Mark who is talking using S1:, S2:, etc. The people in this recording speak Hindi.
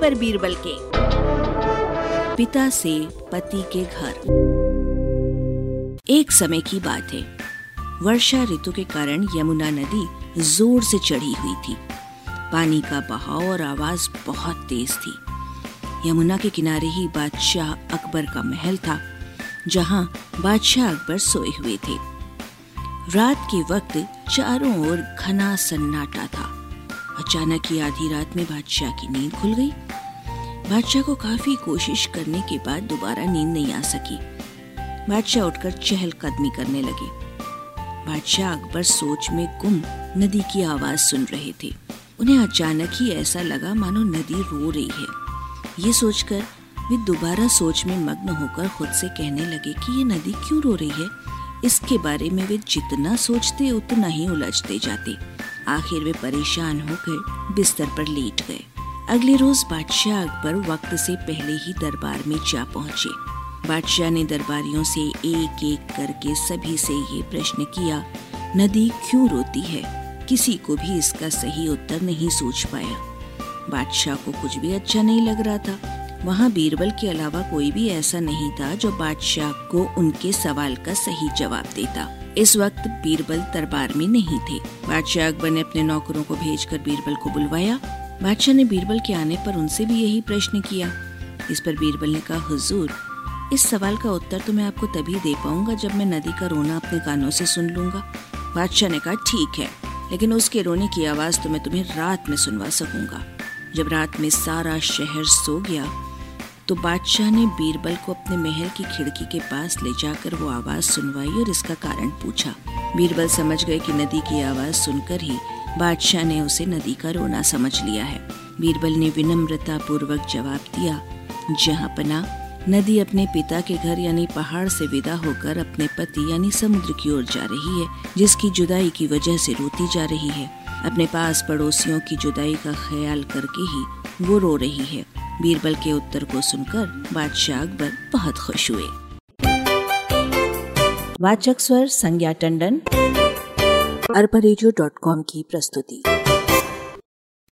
S1: पर बीरबल के। पिता से पति के घर। एक समय की बात है। वर्षा ऋतु के कारण यमुना नदी ज़ोर से चढ़ी हुई थी। पानी का बहाव और आवाज़ बहुत तेज थी। यमुना के किनारे ही बादशाह अकबर का महल था, जहाँ बादशाह अकबर सोए हुए थे। रात के वक्त चारों ओर घना सन्नाटा था। अचानक ही आधी रात में बादशाह की नींद खुल गई। बादशाह को काफ़ी कोशिश करने के बाद दोबारा नींद नहीं आ सकी। बादशाह उठकर चहलकदमी करने लगे। बादशाह अकबर सोच में गुम नदी की आवाज़ सुन रहे थे। उन्हें अचानक ही ऐसा लगा मानो नदी रो रही है। ये सोचकर वे दोबारा सोच में मग्न होकर खुद से कहने लगे कि ये नदी क्यों रो रही है? इसके बारे में वे जितना सोचते, उतना ही उलझते जाते। आखिर वे परेशान होकर बिस्तर पर लेट गए। अगले रोज बादशाह अकबर वक्त से पहले ही दरबार में जा पहुँचे। बादशाह ने दरबारियों से एक एक करके सभी से ये प्रश्न किया, नदी क्यों रोती है? किसी को भी इसका सही उत्तर नहीं सोच पाया। बादशाह को कुछ भी अच्छा नहीं लग रहा था। वहाँ बीरबल के अलावा कोई भी ऐसा नहीं था जो बादशाह को उनके सवाल का सही जवाब देता। इस वक्त बीरबल दरबार में नहीं थे। बादशाह अकबर ने अपने नौकरों को भेजकर बीरबल को बुलवाया। बादशाह ने बीरबल के आने पर उनसे भी यही प्रश्न किया। इस पर बीरबल ने कहा, हुजूर, इस सवाल का उत्तर तो मैं आपको तभी दे पाऊँगा जब मैं नदी का रोना अपने कानों से सुन लूँगा। बादशाह ने कहा, ठीक है, लेकिन उसके रोने की आवाज़ तो मैं तुम्हें रात में सुनवा सकूँगा। जब रात में सारा शहर सो गया तो बादशाह ने बीरबल को अपने महल की खिड़की के पास ले जाकर वो आवाज़ सुनवाई और इसका कारण पूछा। बीरबल समझ गए कि नदी की आवाज़ सुनकर ही बादशाह ने उसे नदी का रोना समझ लिया है। बीरबल ने विनम्रता पूर्वक जवाब दिया, जहाँ पना, नदी अपने पिता के घर यानी पहाड़ से विदा होकर अपने पति यानी समुद्र की ओर जा रही है, जिसकी जुदाई की वजह से रोती जा रही है। अपने पास पड़ोसियों की जुदाई का ख्याल करके ही वो रो रही है। बीरबल के उत्तर को सुनकर बादशाह अकबर बहुत खुश हुए। वाचक स्वर संज्ञा टंडन। अरबा की प्रस्तुति।